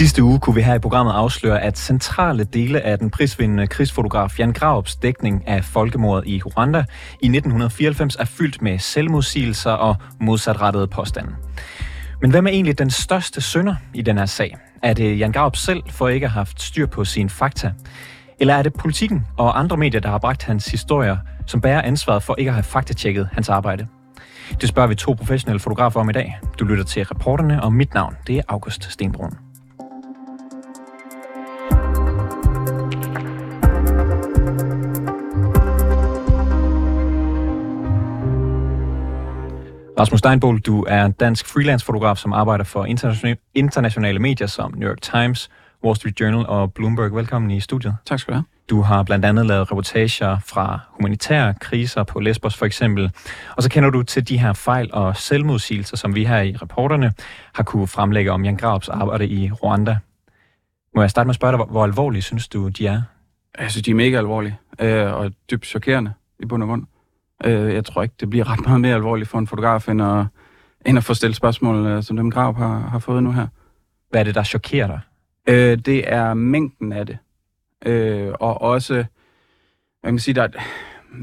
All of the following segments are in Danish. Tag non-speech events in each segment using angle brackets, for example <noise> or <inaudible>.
Sidste uge kunne vi her i programmet afsløre, at centrale dele af den prisvindende krigsfotograf Jan Graups dækning af folkemordet i Rwanda i 1994 er fyldt med selvmodsigelser og modsatrettede påstande. Men hvem er egentlig den største synder i den her sag? Er det Jan Graup selv for ikke at have haft styr på sine fakta? Eller er det politikken og andre medier, der har bragt hans historier, som bærer ansvaret for ikke at have faktatjekket hans arbejde? Det spørger vi to professionelle fotografer om i dag. Du lytter til reporterne, og mit navn det er August Stenbrun. Rasmus Steinbol, du er dansk freelance-fotograf, som arbejder for internationale medier som New York Times, Wall Street Journal og Bloomberg. Velkommen i studiet. Tak skal du have. Du har blandt andet lavet reportager fra humanitære kriser på Lesbos for eksempel. Og så kender du til de her fejl og selvmodsigelser, som vi her i reporterne har kunne fremlægge om Jan Graups arbejde i Rwanda. Må jeg starte med at spørge dig, hvor, hvor alvorlige synes du, de er? Jeg synes, de er mega alvorlige øh, og dybt chokerende i bund og grund. Øh, jeg tror ikke, det bliver ret meget mere alvorligt for en fotograf, end at, end at få stillet spørgsmål, øh, som dem Graup har, har fået nu her. Hvad er det, der chokerer dig? Øh, det er mængden af det. Øh, og også, hvad kan man sige, der,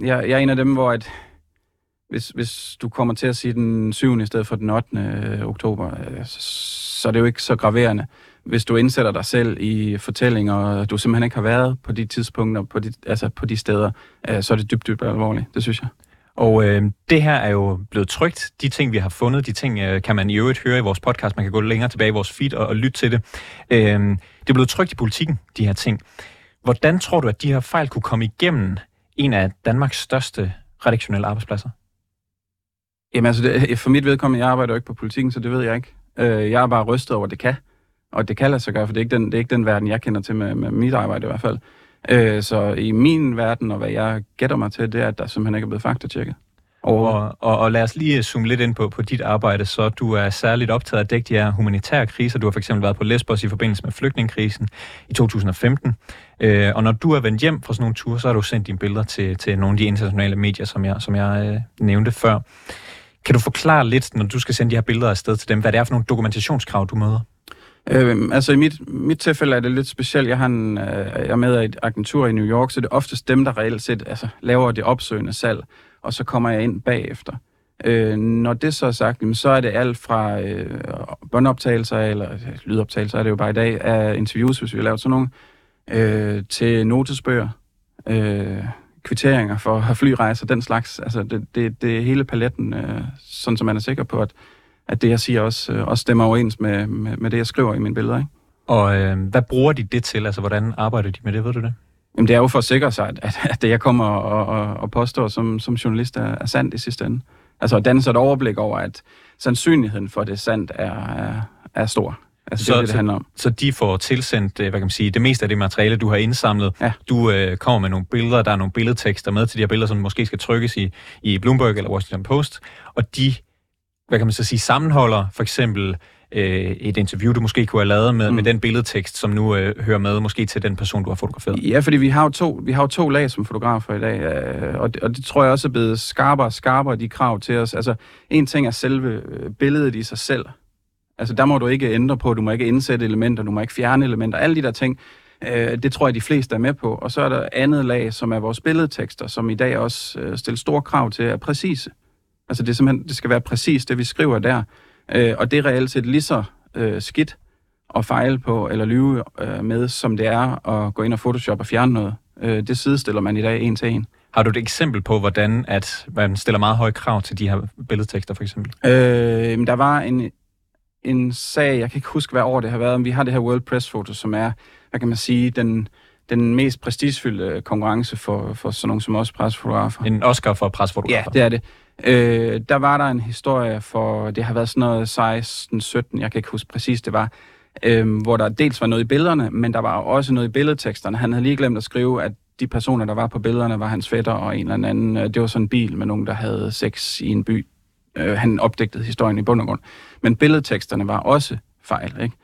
jeg, jeg er en af dem, hvor at, hvis, hvis du kommer til at sige den 7. i stedet for den 8. Øh, oktober, øh, så, så er det jo ikke så graverende. Hvis du indsætter dig selv i fortællinger, og du simpelthen ikke har været på de tidspunkter, på de, altså på de steder, så er det dybt, dybt alvorligt. Det synes jeg. Og øh, det her er jo blevet trygt. De ting, vi har fundet, de ting øh, kan man i øvrigt høre i vores podcast. Man kan gå længere tilbage i vores feed og, og lytte til det. Øh, det er blevet trygt i politikken, de her ting. Hvordan tror du, at de her fejl kunne komme igennem en af Danmarks største redaktionelle arbejdspladser? Jamen altså, det, for mit vedkommende, jeg arbejder jo ikke på politikken, så det ved jeg ikke. Øh, jeg er bare rystet over, at det kan. Og det kan lade sig gøre, for det er ikke den, det er ikke den verden, jeg kender til med, med mit arbejde i hvert fald. Øh, så i min verden, og hvad jeg gætter mig til, det er, at der simpelthen ikke er blevet faktatjekket. Og, og, og lad os lige zoome lidt ind på, på dit arbejde, så du er særligt optaget af at dække de her humanitære kriser. Du har fx været på Lesbos i forbindelse med flygtningekrisen i 2015. Øh, og når du er vendt hjem fra sådan nogle ture, så har du sendt dine billeder til, til nogle af de internationale medier, som jeg, som jeg øh, nævnte før. Kan du forklare lidt, når du skal sende de her billeder afsted til dem, hvad det er for nogle dokumentationskrav, du møder? Øh, altså i mit, mit tilfælde er det lidt specielt. Jeg, har en, øh, jeg er med i et agentur i New York, så det er oftest dem, der reelt set altså, laver det opsøgende salg, og så kommer jeg ind bagefter. Øh, når det så er sagt, jamen, så er det alt fra øh, båndoptagelser, eller lydoptagelser er det jo bare i dag, af interviews, hvis vi har lavet sådan nogle, øh, til notesbøger, øh, kvitteringer for flyrejser, den slags. Altså det, det, det er hele paletten, øh, sådan som man er sikker på, at at det, jeg siger, også, øh, også stemmer overens med, med, med det, jeg skriver i mine billeder. Ikke? Og øh, hvad bruger de det til? Altså, hvordan arbejder de med det, ved du det? Jamen, det er jo for at sikre sig, at, at det, jeg kommer og, og, og påstår som, som journalist, er, er sandt i sidste ende. Altså at danne sig et overblik over, at sandsynligheden for, at det er sandt, er, er, er stor. Altså, så, det er det, det handler om. Så, så de får tilsendt, øh, hvad kan man sige, det meste af det materiale, du har indsamlet. Ja. Du øh, kommer med nogle billeder, der er nogle billedtekster med til de her billeder, som måske skal trykkes i, i Bloomberg eller Washington Post, og de hvad kan man så sige, sammenholder for eksempel øh, et interview, du måske kunne have lavet med, mm. med den billedtekst, som nu øh, hører med måske til den person, du har fotograferet? Ja, fordi vi har jo to, vi har jo to lag som fotografer i dag, øh, og, det, og det tror jeg også er blevet skarpere og skarpere, de krav til os. Altså, en ting er selve øh, billedet i sig selv. Altså, der må du ikke ændre på, du må ikke indsætte elementer, du må ikke fjerne elementer, alle de der ting. Øh, det tror jeg, de fleste er med på. Og så er der andet lag, som er vores billedtekster, som i dag også øh, stiller store krav til, er præcise. Altså det, er simpelthen, det skal være præcis det, vi skriver der. Øh, og det er reelt set lige så øh, skidt at fejle på eller lyve øh, med, som det er at gå ind og Photoshop og fjerne noget. Øh, det sidestiller man i dag en til en. Har du et eksempel på, hvordan at man stiller meget høje krav til de her billedtekster, for eksempel? Øh, der var en, en sag, jeg kan ikke huske, hvad år det har været, men vi har det her World Press Photo, som er, hvad kan man sige, den, den mest prestigefyldte konkurrence for, for sådan nogle som os presfotografer. En Oscar for presfotografer? Ja, det er det. Øh, der var der en historie for, det har været sådan noget 16-17, jeg kan ikke huske præcis det var, øh, hvor der dels var noget i billederne, men der var også noget i billedteksterne. Han havde lige glemt at skrive, at de personer, der var på billederne, var hans fætter og en eller anden. Øh, det var sådan en bil med nogen, der havde sex i en by. Øh, han opdægtede historien i bund og grund. Men billedteksterne var også fejl, ikke?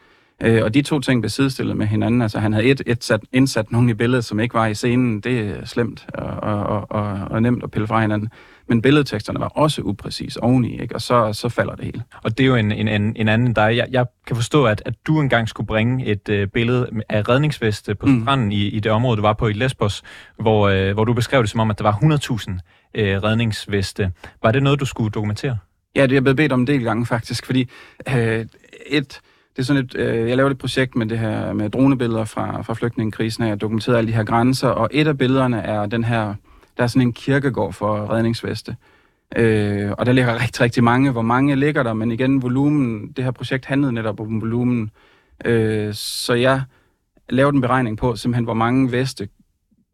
Øh, og de to ting blev sidestillet med hinanden. Altså han havde et, et sat, indsat nogen i billedet, som ikke var i scenen. Det er slemt og, og, og, og nemt at pille fra hinanden. men billedteksterne var også upræcise oveni, ikke? og så, så falder det hele. Og det er jo en, en, en, en anden dig. Jeg, jeg kan forstå, at, at du engang skulle bringe et øh, billede af redningsveste på mm. stranden i, i det område, du var på i Lesbos, hvor, øh, hvor du beskrev det som om, at der var 100.000 øh, redningsveste. Var det noget, du skulle dokumentere? Ja, det er blevet bedt om en del gange faktisk, fordi øh, et, det er sådan et, øh, jeg laver et projekt med det her med dronebilleder fra, fra flygtningekrisen, og jeg dokumenterede alle de her grænser, og et af billederne er den her, der er sådan en kirkegård for redningsveste. Øh, og der ligger rigtig, rigtig mange. Hvor mange ligger der? Men igen, volumen, det her projekt handlede netop om volumen. Øh, så jeg lavede en beregning på simpelthen, hvor mange veste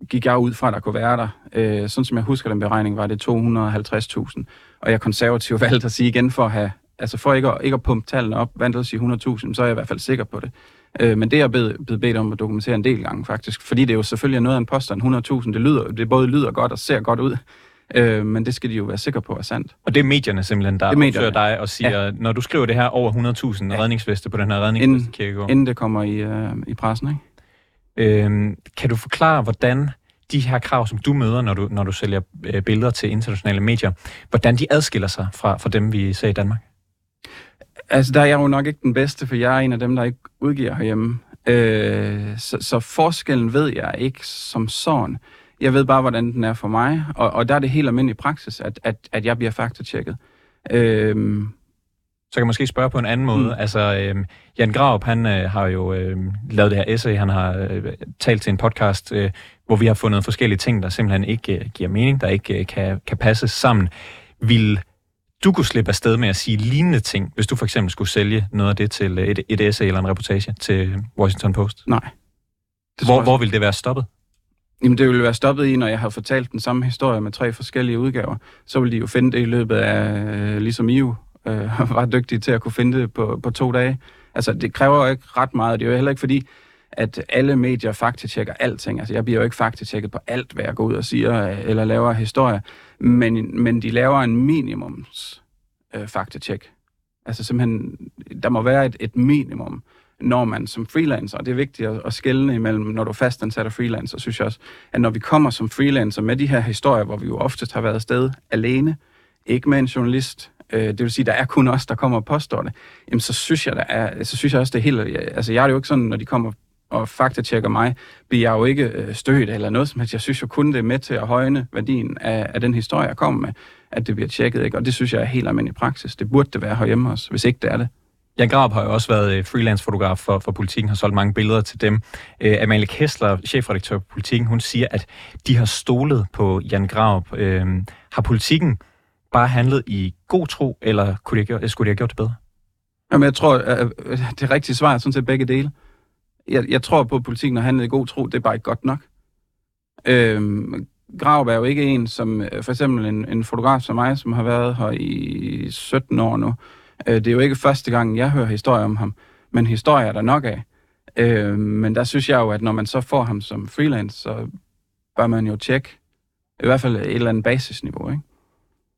gik jeg ud fra, der kunne være der. Øh, sådan som jeg husker den beregning, var det 250.000. Og jeg konservativt <laughs> valgte at sige igen for at have, altså for ikke at, ikke at pumpe tallene op, vandt at sige 100.000, så er jeg i hvert fald sikker på det. Øh, men det er jeg blevet, blevet bedt om at dokumentere en del gange faktisk, fordi det er jo selvfølgelig noget af en påstand. 100.000, det, lyder, det både lyder godt og ser godt ud, øh, men det skal de jo være sikre på er sandt. Og det er medierne simpelthen, der opsøger dig og siger, ja. når du skriver det her over 100.000 ja. redningsveste på den her redningsvestekirkegård. Inden det kommer i, øh, i pressen, ikke? Øhm, kan du forklare, hvordan de her krav, som du møder, når du, når du sælger øh, billeder til internationale medier, hvordan de adskiller sig fra, fra dem, vi ser i Danmark? Altså, der er jeg jo nok ikke den bedste, for jeg er en af dem, der ikke udgiver herhjemme. Øh, så, så forskellen ved jeg ikke som sådan. Jeg ved bare, hvordan den er for mig, og, og der er det helt almindelig praksis, at, at, at jeg bliver faktatjekket. Øh, så kan jeg måske spørge på en anden måde. Mm. Altså, øh, Jan Graup, han øh, har jo øh, lavet det her essay, han har øh, talt til en podcast, øh, hvor vi har fundet forskellige ting, der simpelthen ikke øh, giver mening, der ikke øh, kan, kan passe sammen. Vil du kunne slippe afsted med at sige lignende ting, hvis du for eksempel skulle sælge noget af det til et, et essay eller en reportage til Washington Post? Nej. Det hvor, hvor vil det være stoppet? Jamen, det ville være stoppet i, når jeg har fortalt den samme historie med tre forskellige udgaver. Så vil de jo finde det i løbet af, øh, ligesom I jo øh, <laughs> var dygtige til at kunne finde det på, på to dage. Altså, det kræver jo ikke ret meget. Det er jo heller ikke fordi, at alle medier faktatjekker alting. Altså, jeg bliver jo ikke faktatjekket på alt, hvad jeg går ud og siger, øh, eller laver historier. Men, men de laver en minimums øh, faktatjek. Altså simpelthen, der må være et, et minimum, når man som freelancer, og det er vigtigt at, at skelne imellem, når du er fastansat og freelancer, synes jeg også, at når vi kommer som freelancer med de her historier, hvor vi jo oftest har været afsted alene, ikke med en journalist, øh, det vil sige, der er kun os, der kommer og påstår det, jamen så synes jeg, der er, så synes jeg også, det er helt, altså jeg er jo ikke sådan, når de kommer og faktatjekker mig, bliver jeg jo ikke øh, stødt eller noget som helst. Jeg synes jo kun, det er med til at højne værdien af, af den historie, jeg kommer med, at det bliver tjekket. Ikke? Og det synes jeg er helt almindelig praksis. Det burde det være herhjemme også, hvis ikke det er det. Jan Grab har jo også været øh, freelance-fotograf for, for Politiken, har solgt mange billeder til dem. Uh, Amalie Kessler, chefredaktør på Politiken, hun siger, at de har stolet på Jan Grab. Uh, har Politiken bare handlet i god tro, eller kunne de, skulle de have gjort det bedre? Jamen, jeg tror, at det rigtige svar er sådan set begge dele jeg, jeg tror på, at politikken har handlet i god tro. Det er bare ikke godt nok. Øhm, Grav er jo ikke en, som øh, for eksempel en, en fotograf som mig, som har været her i 17 år nu. Øh, det er jo ikke første gang, jeg hører historier om ham, men historier er der nok af. Øh, men der synes jeg jo, at når man så får ham som freelance, så bør man jo tjekke i hvert fald et eller andet basisniveau. Ikke?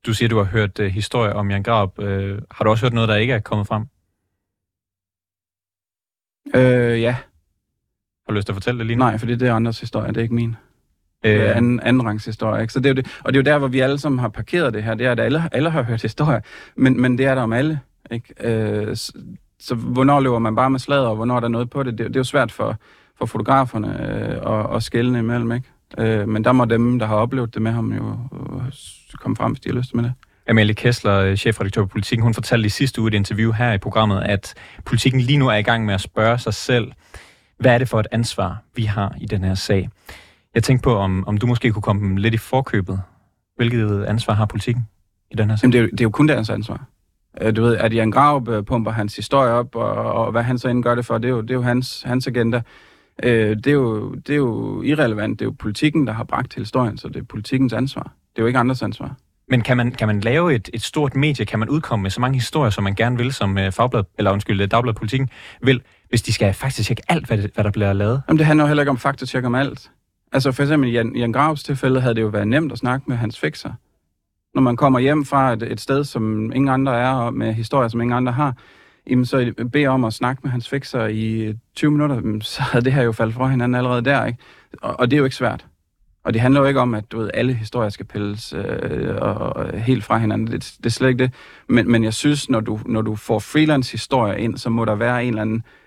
Du siger, du har hørt uh, historier om Jan Grab. Uh, har du også hørt noget, der ikke er kommet frem? Øh, ja, har du lyst til at fortælle det lige nu? Nej, for det er andres historie, det er ikke min. Øh. Anden, anden rangs historie. Ikke? Så det er jo det, og det er jo der, hvor vi alle sammen har parkeret det her. Det er, at alle, alle har hørt historie, men, men det er der om alle. Ikke? Øh, så, så hvornår løber man bare med slaget, og hvornår er der noget på det? Det, det er jo svært for, for fotograferne øh, at, at skælne imellem. Ikke? Øh, men der må dem, der har oplevet det med ham, jo øh, komme frem, hvis de har lyst med det. Amalie Kessler, chefredaktør på Politiken, hun fortalte i sidste uge et interview her i programmet, at Politiken lige nu er i gang med at spørge sig selv, hvad er det for et ansvar, vi har i den her sag? Jeg tænkte på, om, om du måske kunne komme lidt i forkøbet. Hvilket ansvar har politikken i den her sag? Jamen, det, er jo, det er jo kun deres ansvar. Øh, du ved, at Jan Grav øh, pumper hans historie op, og, og hvad han så end gør det for, det er jo, det er jo hans, hans agenda. Øh, det, er jo, det er jo irrelevant. Det er jo politikken, der har bragt til historien, så det er politikens ansvar. Det er jo ikke andres ansvar. Men kan man, kan man lave et, et stort medie? Kan man udkomme med så mange historier, som man gerne vil, som uh, Fagblad, eller undskyld, Dagblad Politikken vil, hvis de skal faktisk tjekke alt, hvad, det, hvad der bliver lavet? Jamen, det handler jo heller ikke om faktatjek om alt. Altså for eksempel i Jan, Jan Gravs tilfælde havde det jo været nemt at snakke med hans fikser. Når man kommer hjem fra et, et sted, som ingen andre er, og med historier, som ingen andre har, jamen så beder om at snakke med hans fikser i 20 minutter, så havde det her jo faldet fra hinanden allerede der, ikke? Og, og det er jo ikke svært. Og det handler jo ikke om, at du ved, alle historier skal pilles øh, og, og helt fra hinanden. Det, det er slet ikke det. Men, men jeg synes, når du, når du får freelance-historier ind, så må der være en eller anden, øh,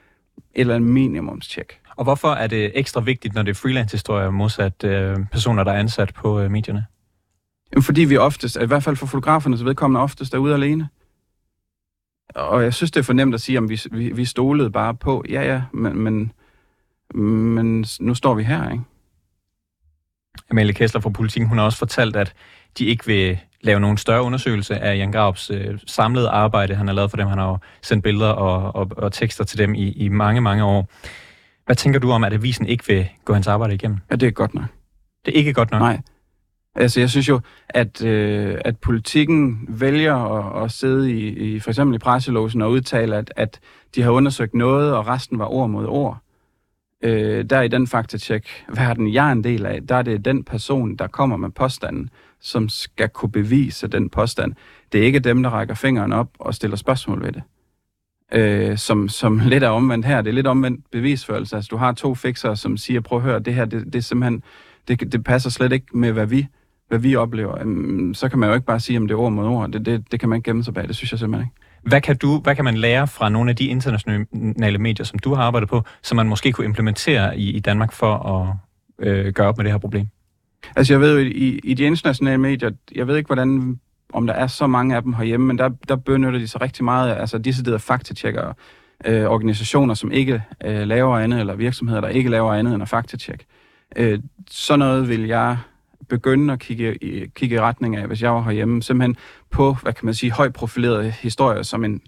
eller andet minimumstjek. Og hvorfor er det ekstra vigtigt, når det er freelance-historier, modsat øh, personer, der er ansat på øh, medierne? Jamen, fordi vi oftest, i hvert fald for fotografernes vedkommende, oftest er ude alene. Og jeg synes, det er for nemt at sige, om vi, vi, vi stolede bare på, ja ja, men, men, men nu står vi her, ikke? Amalie Kessler fra Politikken, hun har også fortalt, at de ikke vil lave nogen større undersøgelse af Jan Graups øh, samlede arbejde, han har lavet for dem. Han har jo sendt billeder og, og, og tekster til dem i, i mange, mange år. Hvad tænker du om, at avisen ikke vil gå hans arbejde igennem? Ja, det er godt nok. Det er ikke godt nok? Nej. Altså, jeg synes jo, at, øh, at politikken vælger at, at sidde i, i, for eksempel i presselåsen og udtale, at, at de har undersøgt noget, og resten var ord mod ord. Øh, der i den faktatjek verden, jeg er en del af, der er det den person, der kommer med påstanden, som skal kunne bevise den påstand. Det er ikke dem, der rækker fingeren op og stiller spørgsmål ved det. Øh, som, som <laughs> lidt er omvendt her. Det er lidt omvendt bevisførelse. Altså, du har to fikser, som siger, prøv at høre, det her, det, det er simpelthen, det, det passer slet ikke med, hvad vi hvad vi oplever, jamen, så kan man jo ikke bare sige, om det er ord mod ord. Det, det, det kan man ikke gemme sig bag. Det synes jeg simpelthen ikke. Hvad kan, du, hvad kan man lære fra nogle af de internationale medier, som du har arbejdet på, som man måske kunne implementere i, i Danmark for at øh, gøre op med det her problem? Altså jeg ved jo, i, i de internationale medier, jeg ved ikke, hvordan om der er så mange af dem herhjemme, men der, der benytter de sig rigtig meget af altså deciderede faktatjekkere, øh, organisationer, som ikke øh, laver andet, eller virksomheder, der ikke laver andet end at faktatjekke. Øh, sådan noget vil jeg begynde at kigge, kigge i retning af, hvis jeg var herhjemme, simpelthen på, hvad kan man sige, højt profilerede historier, som en,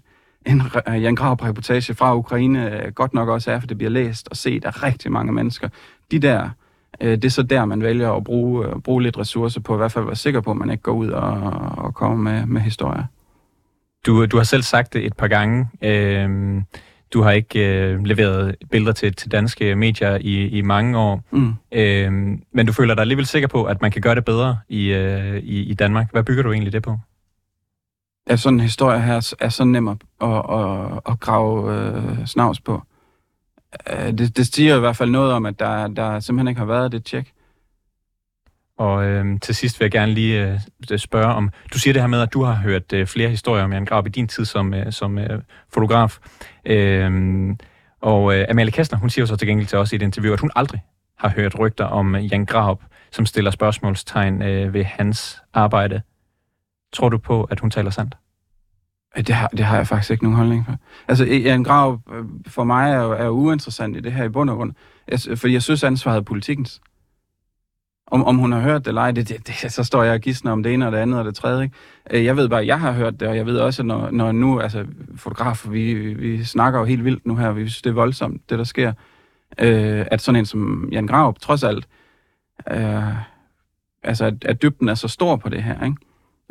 en øh, Jan Graup-reportage fra Ukraine øh, godt nok også er, for det bliver læst og set af rigtig mange mennesker. De der, øh, det er så der, man vælger at bruge, bruge lidt ressourcer på, i hvert fald være sikker på, at man ikke går ud og, og kommer med, med historier. Du, du har selv sagt det et par gange. Øh du har ikke øh, leveret billeder til, til danske medier i, i mange år, mm. øh, men du føler dig alligevel sikker på, at man kan gøre det bedre i, øh, i, i Danmark. Hvad bygger du egentlig det på? Ja, sådan en historie her er så nem at, at, at, at grave øh, snavs på. Øh, det, det siger i hvert fald noget om, at der, der simpelthen ikke har været det tjek. Og øh, til sidst vil jeg gerne lige øh, spørge om, du siger det her med, at du har hørt øh, flere historier om Jan Grab i din tid som, øh, som øh, fotograf. Øh, og øh, Amalie Kastner, hun siger jo så til gengæld til os i et interview, at hun aldrig har hørt rygter om Jan Graup, som stiller spørgsmålstegn øh, ved hans arbejde. Tror du på, at hun taler sandt? Det har, det har jeg faktisk ikke nogen holdning for. Altså, Jan Graup øh, for mig er jo, er uinteressant i det her i bund og grund. Fordi jeg synes, ansvaret er politikens. Om, om hun har hørt det eller ej, det, det, det, så står jeg og gidsner om det ene og det andet og det tredje. Ikke? Øh, jeg ved bare, at jeg har hørt det, og jeg ved også, når, når nu, altså fotografer, vi, vi snakker jo helt vildt nu her, vi synes, det er voldsomt, det der sker, øh, at sådan en som Jan Graup, trods alt, øh, altså at, at dybden er så stor på det her, ikke?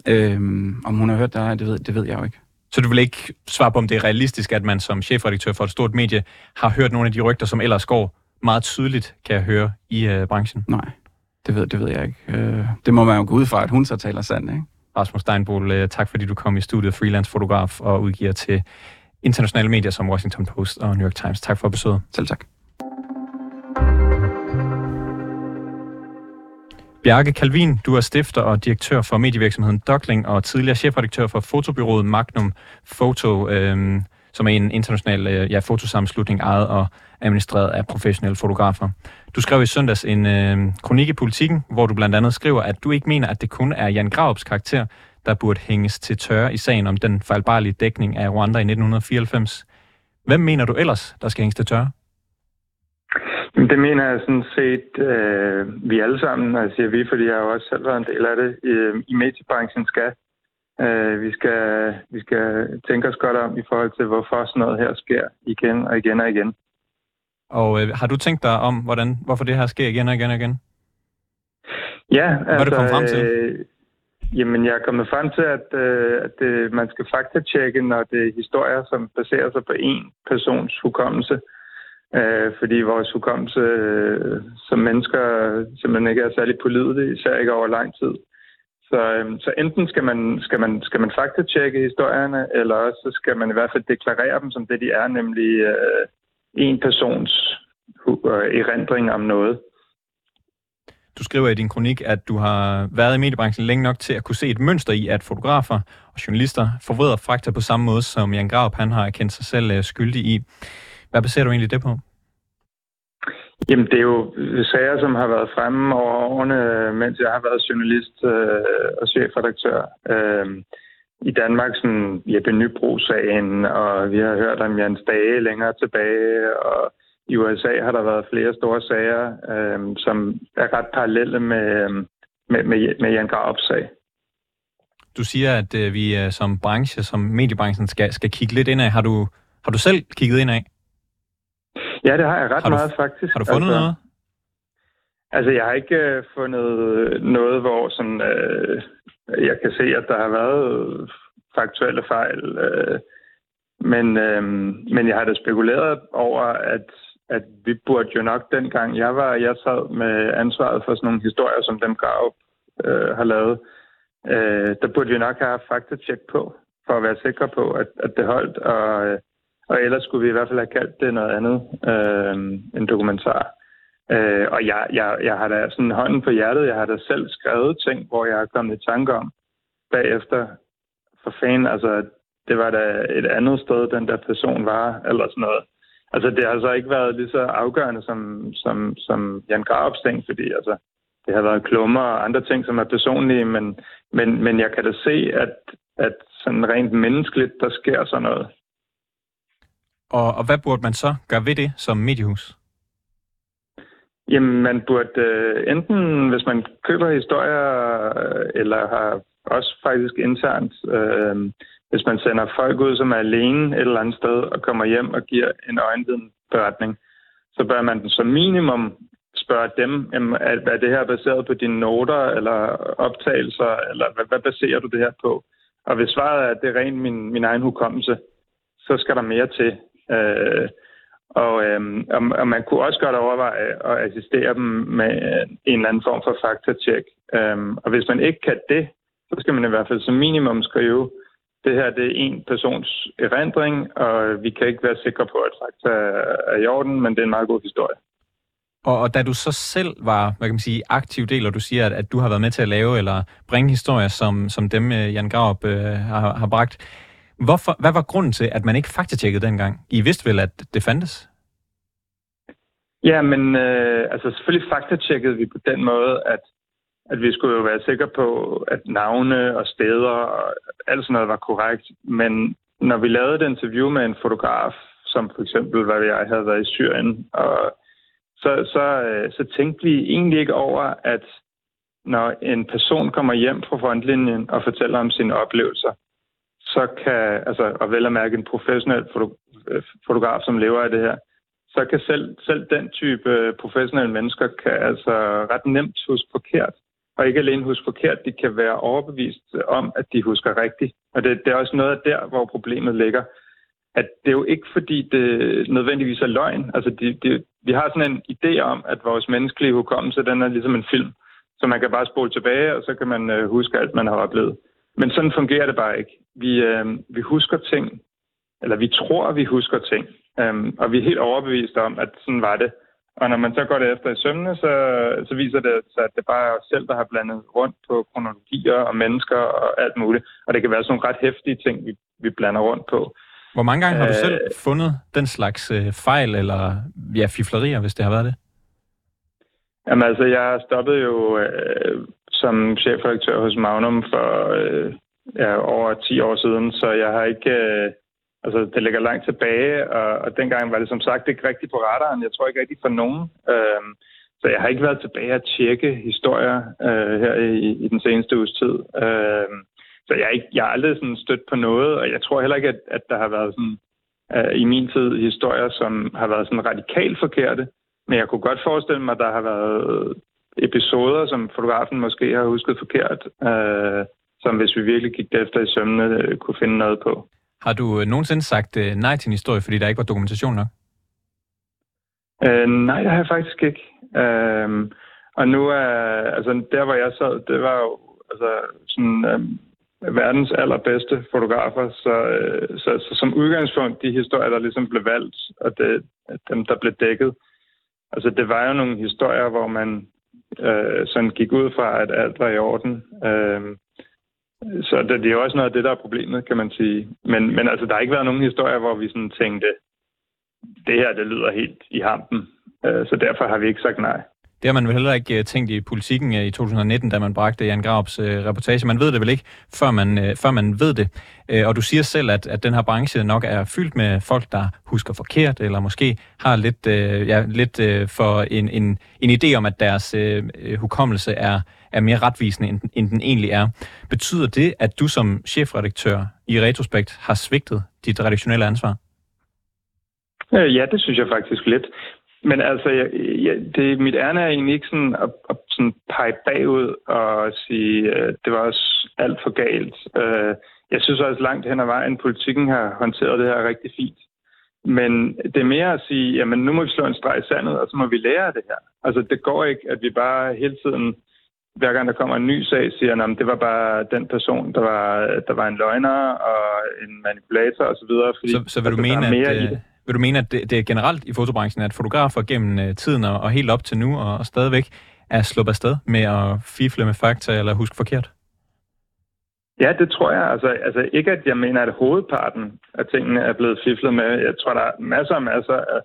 Øh, om hun har hørt det, det ved, det ved jeg jo ikke. Så du vil ikke svare på, om det er realistisk, at man som chefredaktør for et stort medie har hørt nogle af de rygter, som ellers går meget tydeligt, kan jeg høre, i øh, branchen? Nej. Det ved, det ved jeg ikke. Øh, det må man jo gå ud fra, at hun så taler sandt, ikke? Rasmus Steinbol, øh, tak fordi du kom i studiet, freelance fotograf og udgiver til internationale medier som Washington Post og New York Times. Tak for besøget. Selv tak. Bjarke Calvin, du er stifter og direktør for medievirksomheden Dockling og tidligere chefredaktør for fotobyrået Magnum Photo, øh, som er en international øh, ja, fotosammenslutning ejet og administreret af professionelle fotografer. Du skrev i søndags en øh, kronik i Politiken, hvor du blandt andet skriver, at du ikke mener, at det kun er Jan Graups karakter, der burde hænges til tørre i sagen om den fejlbarlige dækning af Rwanda i 1994. Hvem mener du ellers, der skal hænges til tørre? Det mener jeg sådan set, øh, vi alle sammen, altså siger vi, fordi jeg har jo også selv været en del af det, i, i mediebranchen skal. Øh, vi, skal vi skal tænke os godt om i forhold til, hvorfor sådan noget her sker igen og igen og igen. Og øh, har du tænkt dig om, hvordan, hvorfor det her sker igen og igen og igen? Ja, altså... Hvad er du kommet frem til? Øh, jamen, jeg er kommet frem til, at, øh, at det, man skal faktatjekke, når det er historier, som baserer sig på én persons hukommelse. Øh, fordi vores hukommelse øh, som mennesker simpelthen ikke er særlig pålidelig, især ikke over lang tid. Så, øhm, så enten skal man, skal man, skal man faktatjekke historierne, eller også så skal man i hvert fald deklarere dem som det, de er, nemlig øh, en persons øh, erindring om noget. Du skriver i din kronik, at du har været i mediebranchen længe nok til at kunne se et mønster i, at fotografer og journalister forvrider fakta på samme måde, som Jan Graup han har erkendt sig selv øh, skyldig i. Hvad baserer du egentlig det på? Jamen, det er jo sager, som har været fremme over årene, mens jeg har været journalist øh, og chefredaktør. Øh, I Danmark, sådan Jeppe Nybro-sagen, og vi har hørt om Jens Dage længere tilbage, og i USA har der været flere store sager, øh, som er ret parallelle med, med, med, med Jan Graups sag. Du siger, at øh, vi øh, som branche, som mediebranchen, skal, skal kigge lidt indad. Har du, har du selv kigget indad? Ja, det har jeg ret har du, meget faktisk. Har du fundet altså, noget? Altså, jeg har ikke øh, fundet noget, hvor sådan, øh, jeg kan se, at der har været faktuelle fejl. Øh, men, øh, men jeg har da spekuleret over, at, at vi burde jo nok dengang, jeg var, jeg sad med ansvaret for sådan nogle historier, som dem Grav øh, har lavet, øh, der burde vi nok have faktatjek på, for at være sikre på, at, at det holdt. Og, øh, og ellers skulle vi i hvert fald have kaldt det noget andet øh, en dokumentar. Øh, og jeg, jeg, jeg har da sådan hånden på hjertet, jeg har da selv skrevet ting, hvor jeg har kommet i tanke om bagefter. For fanden, altså, det var da et andet sted, den der person var, eller sådan noget. Altså, det har så ikke været lige så afgørende som, som, som Jan Graups ting, fordi altså, det har været klummer og andre ting, som er personlige, men, men, men jeg kan da se, at, at sådan rent menneskeligt, der sker sådan noget. Og, og hvad burde man så gøre ved det som mediehus? Jamen, man burde øh, enten, hvis man køber historier, øh, eller har også faktisk internt, øh, hvis man sender folk ud, som er alene et eller andet sted, og kommer hjem og giver en øjenviden beretning, så bør man som minimum spørge dem, er det her baseret på dine noter eller optagelser, eller hvad, hvad baserer du det her på? Og hvis svaret er, at det er rent min, min egen hukommelse, så skal der mere til. Øh, og, øh, og, og man kunne også godt overveje at assistere dem med en eller anden form for faktatjek. Øh, og hvis man ikke kan det, så skal man i hvert fald som minimum skrive, det her det er en persons erindring, og vi kan ikke være sikre på, at fakta er i orden, men det er en meget god historie. Og, og da du så selv var, hvad kan man sige, aktiv del, og du siger, at, at du har været med til at lave eller bringe historier, som, som dem øh, Jan Graup øh, har, har bragt, Hvorfor, hvad var grunden til, at man ikke faktatjekkede dengang? I vidste vel, at det fandtes? Ja, men øh, altså selvfølgelig faktatjekkede vi på den måde, at, at vi skulle jo være sikre på, at navne og steder og alt sådan noget var korrekt. Men når vi lavede et interview med en fotograf, som for eksempel, hvad jeg havde været i Syrien, og så, så, øh, så tænkte vi egentlig ikke over, at når en person kommer hjem fra frontlinjen og fortæller om sine oplevelser, så kan, altså, og vel at mærke en professionel øh, fotograf, som lever af det her, så kan selv, selv den type øh, professionelle mennesker kan altså ret nemt huske forkert. Og ikke alene huske forkert, de kan være overbevist om, at de husker rigtigt. Og det, det er også noget af der, hvor problemet ligger. At det er jo ikke fordi, det nødvendigvis er løgn. Altså, de, de, vi har sådan en idé om, at vores menneskelige hukommelse, den er ligesom en film. Så man kan bare spole tilbage, og så kan man øh, huske alt, man har oplevet. Men sådan fungerer det bare ikke. Vi, øh, vi husker ting, eller vi tror, vi husker ting, øh, og vi er helt overbeviste om, at sådan var det. Og når man så går det efter i sømne, så, så viser det sig, at det bare er os selv, der har blandet rundt på kronologier og mennesker og alt muligt. Og det kan være sådan nogle ret hæftige ting, vi, vi blander rundt på. Hvor mange gange har du selv øh, fundet den slags øh, fejl eller ja, fiflerier, hvis det har været det? Jamen altså, jeg stoppede jo øh, som chefredaktør hos Magnum for øh, ja, over 10 år siden, så jeg har ikke... Øh, altså, det ligger langt tilbage, og, og dengang var det som sagt ikke rigtigt på radaren. Jeg tror ikke rigtigt for nogen. Øh, så jeg har ikke været tilbage at tjekke historier øh, her i, i den seneste uges tid. Øh, så jeg, ikke, jeg har aldrig sådan stødt på noget, og jeg tror heller ikke, at, at der har været sådan, øh, i min tid historier, som har været sådan radikalt forkerte. Men jeg kunne godt forestille mig, at der har været episoder, som fotografen måske har husket forkert, øh, som hvis vi virkelig gik efter i sømne, øh, kunne finde noget på. Har du øh, nogensinde sagt øh, nej til en historie, fordi der ikke var dokumentation nok? Øh, nej, det har jeg faktisk ikke. Øh, og nu er, altså der hvor jeg sad, det var jo altså, sådan, øh, verdens allerbedste fotografer, så, øh, så, så som udgangspunkt, de historier, der ligesom blev valgt, og det, dem, der blev dækket, altså det var jo nogle historier, hvor man øh, sådan gik ud fra, at alt var i orden. Øh, så det, det er jo også noget af det, der er problemet, kan man sige. Men, men altså, der har ikke været nogen historier, hvor vi sådan tænkte, det her, det lyder helt i hampen. Øh, så derfor har vi ikke sagt nej. Det har man vel heller ikke øh, tænkt i politikken øh, i 2019, da man bragte Jan Graups øh, reportage. Man ved det vel ikke, før man, før man ved det. Og du siger selv, at, at den her branche nok er fyldt med folk, der husker forkert, eller måske har lidt, ja, lidt for en, en, en idé om, at deres hukommelse er, er mere retvisende, end, end den egentlig er. Betyder det, at du som chefredaktør i retrospekt har svigtet dit redaktionelle ansvar? Ja, det synes jeg faktisk lidt. Men altså, jeg, jeg, det, mit ærne er egentlig ikke sådan at, at sådan pege bagud og sige, at det var også alt for galt. Øh, jeg synes også langt hen ad vejen, politikken har håndteret det her rigtig fint. Men det er mere at sige, jamen nu må vi slå en streg i sandet, og så må vi lære af det her. Altså det går ikke, at vi bare hele tiden, hver gang der kommer en ny sag, siger, at det var bare den person, der var, der var en løgner og en manipulator osv. Så, så vil du mene, mere at, vil du mene, at det, det er generelt i fotobranchen, at fotografer gennem øh, tiden og, og helt op til nu og, og stadigvæk er sluppet afsted med at fifle med fakta eller huske forkert? Ja, det tror jeg. Altså, altså ikke, at jeg mener, at hovedparten af tingene er blevet fiflet med. Jeg tror, der er masser og masser af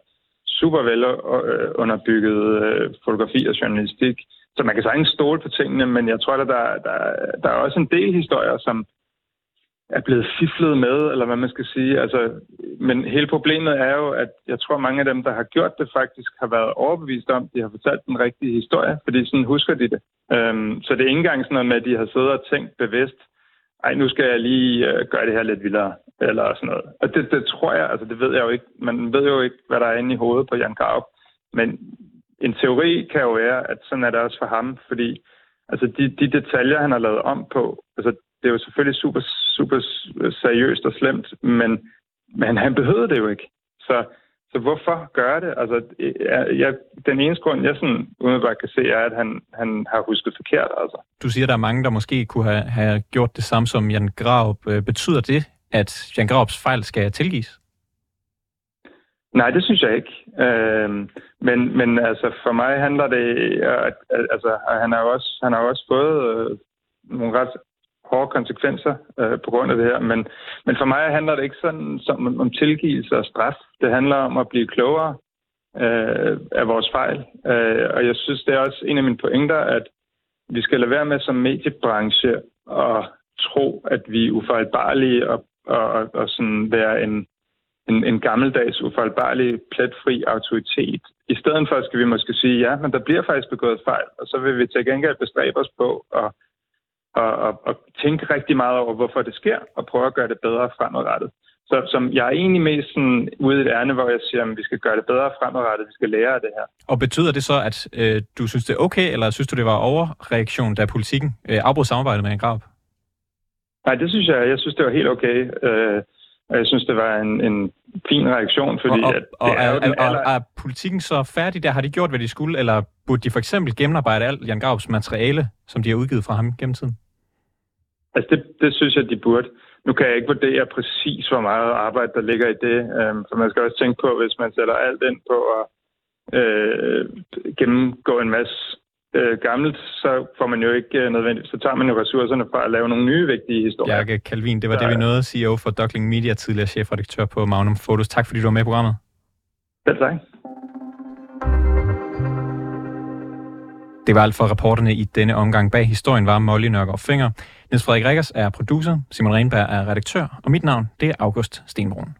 super vel øh, underbygget øh, fotografi og journalistik. Så man kan sagtens stole på tingene, men jeg tror, at der, der, der er også en del historier, som, er blevet fiflet med, eller hvad man skal sige. Altså, men hele problemet er jo, at jeg tror, mange af dem, der har gjort det, faktisk har været overbevist om, at de har fortalt den rigtige historie, fordi sådan husker de det. Øhm, så det er ikke engang sådan noget med, at de har siddet og tænkt bevidst, ej, nu skal jeg lige øh, gøre det her lidt vildere, eller sådan noget. Og det, det tror jeg, altså det ved jeg jo ikke. Man ved jo ikke, hvad der er inde i hovedet på Jan Graup. Men en teori kan jo være, at sådan er det også for ham, fordi altså de, de detaljer, han har lavet om på, altså det er jo selvfølgelig super, super seriøst og slemt, men, men han behøvede det jo ikke. Så, så hvorfor gøre det? Altså, jeg, jeg, den eneste grund, jeg sådan umiddelbart kan se, er, at han, han har husket forkert. Altså. Du siger, at der er mange, der måske kunne have, have gjort det samme som Jan Graup. Øh, betyder det, at Jan Graups fejl skal tilgives? Nej, det synes jeg ikke. Øh, men, men altså, for mig handler det, at, at altså, han har jo også, han har også fået øh, nogle ret hårde konsekvenser øh, på grund af det her. Men, men for mig handler det ikke sådan som, om tilgivelse og straf. Det handler om at blive klogere øh, af vores fejl. Øh, og jeg synes, det er også en af mine pointer, at vi skal lade være med som mediebranche at tro, at vi er ufejlbarlige og, og, og, og sådan være en, en, en gammeldags, ufejlbarlig, pletfri autoritet. I stedet for skal vi måske sige, ja, men der bliver faktisk begået fejl, og så vil vi til gengæld bestræbe os på at og, og, og tænke rigtig meget over, hvorfor det sker, og prøve at gøre det bedre fremadrettet. Så som jeg er egentlig mest sådan ude i et ærne, hvor jeg siger, at vi skal gøre det bedre fremadrettet, vi skal lære af det her. Og betyder det så, at øh, du synes, det er okay, eller synes du, det var overreaktion, da politikken øh, afbrød samarbejdet med en grav? Nej, det synes jeg. Jeg synes, det var helt okay. Øh, og jeg synes, det var en, en fin reaktion, fordi... Og, og, at det og, er, er, er, aller... er politikken så færdig der? Har de gjort, hvad de skulle, eller burde de for eksempel gennemarbejde alt Jan Graups materiale, som de har udgivet fra ham gennem tiden? Altså, det, det synes jeg, de burde. Nu kan jeg ikke vurdere præcis, hvor meget arbejde, der ligger i det. Øhm, for man skal også tænke på, hvis man sætter alt ind på at øh, gennemgå en masse øh, gammelt, så får man jo ikke øh, nødvendigt. Så tager man jo ressourcerne fra at lave nogle nye vigtige historier. Bjarke Calvin, det var så, det, vi nåede. CEO for Duckling Media, tidligere chefredaktør på Magnum Photos. Tak, fordi du var med i programmet. Selv tak. Det var alt for rapporterne i denne omgang. Bag historien var Molly Nørgaard Finger. Niels Frederik Rikkers er producer, Simon Renberg er redaktør, og mit navn det er August Stenbrun.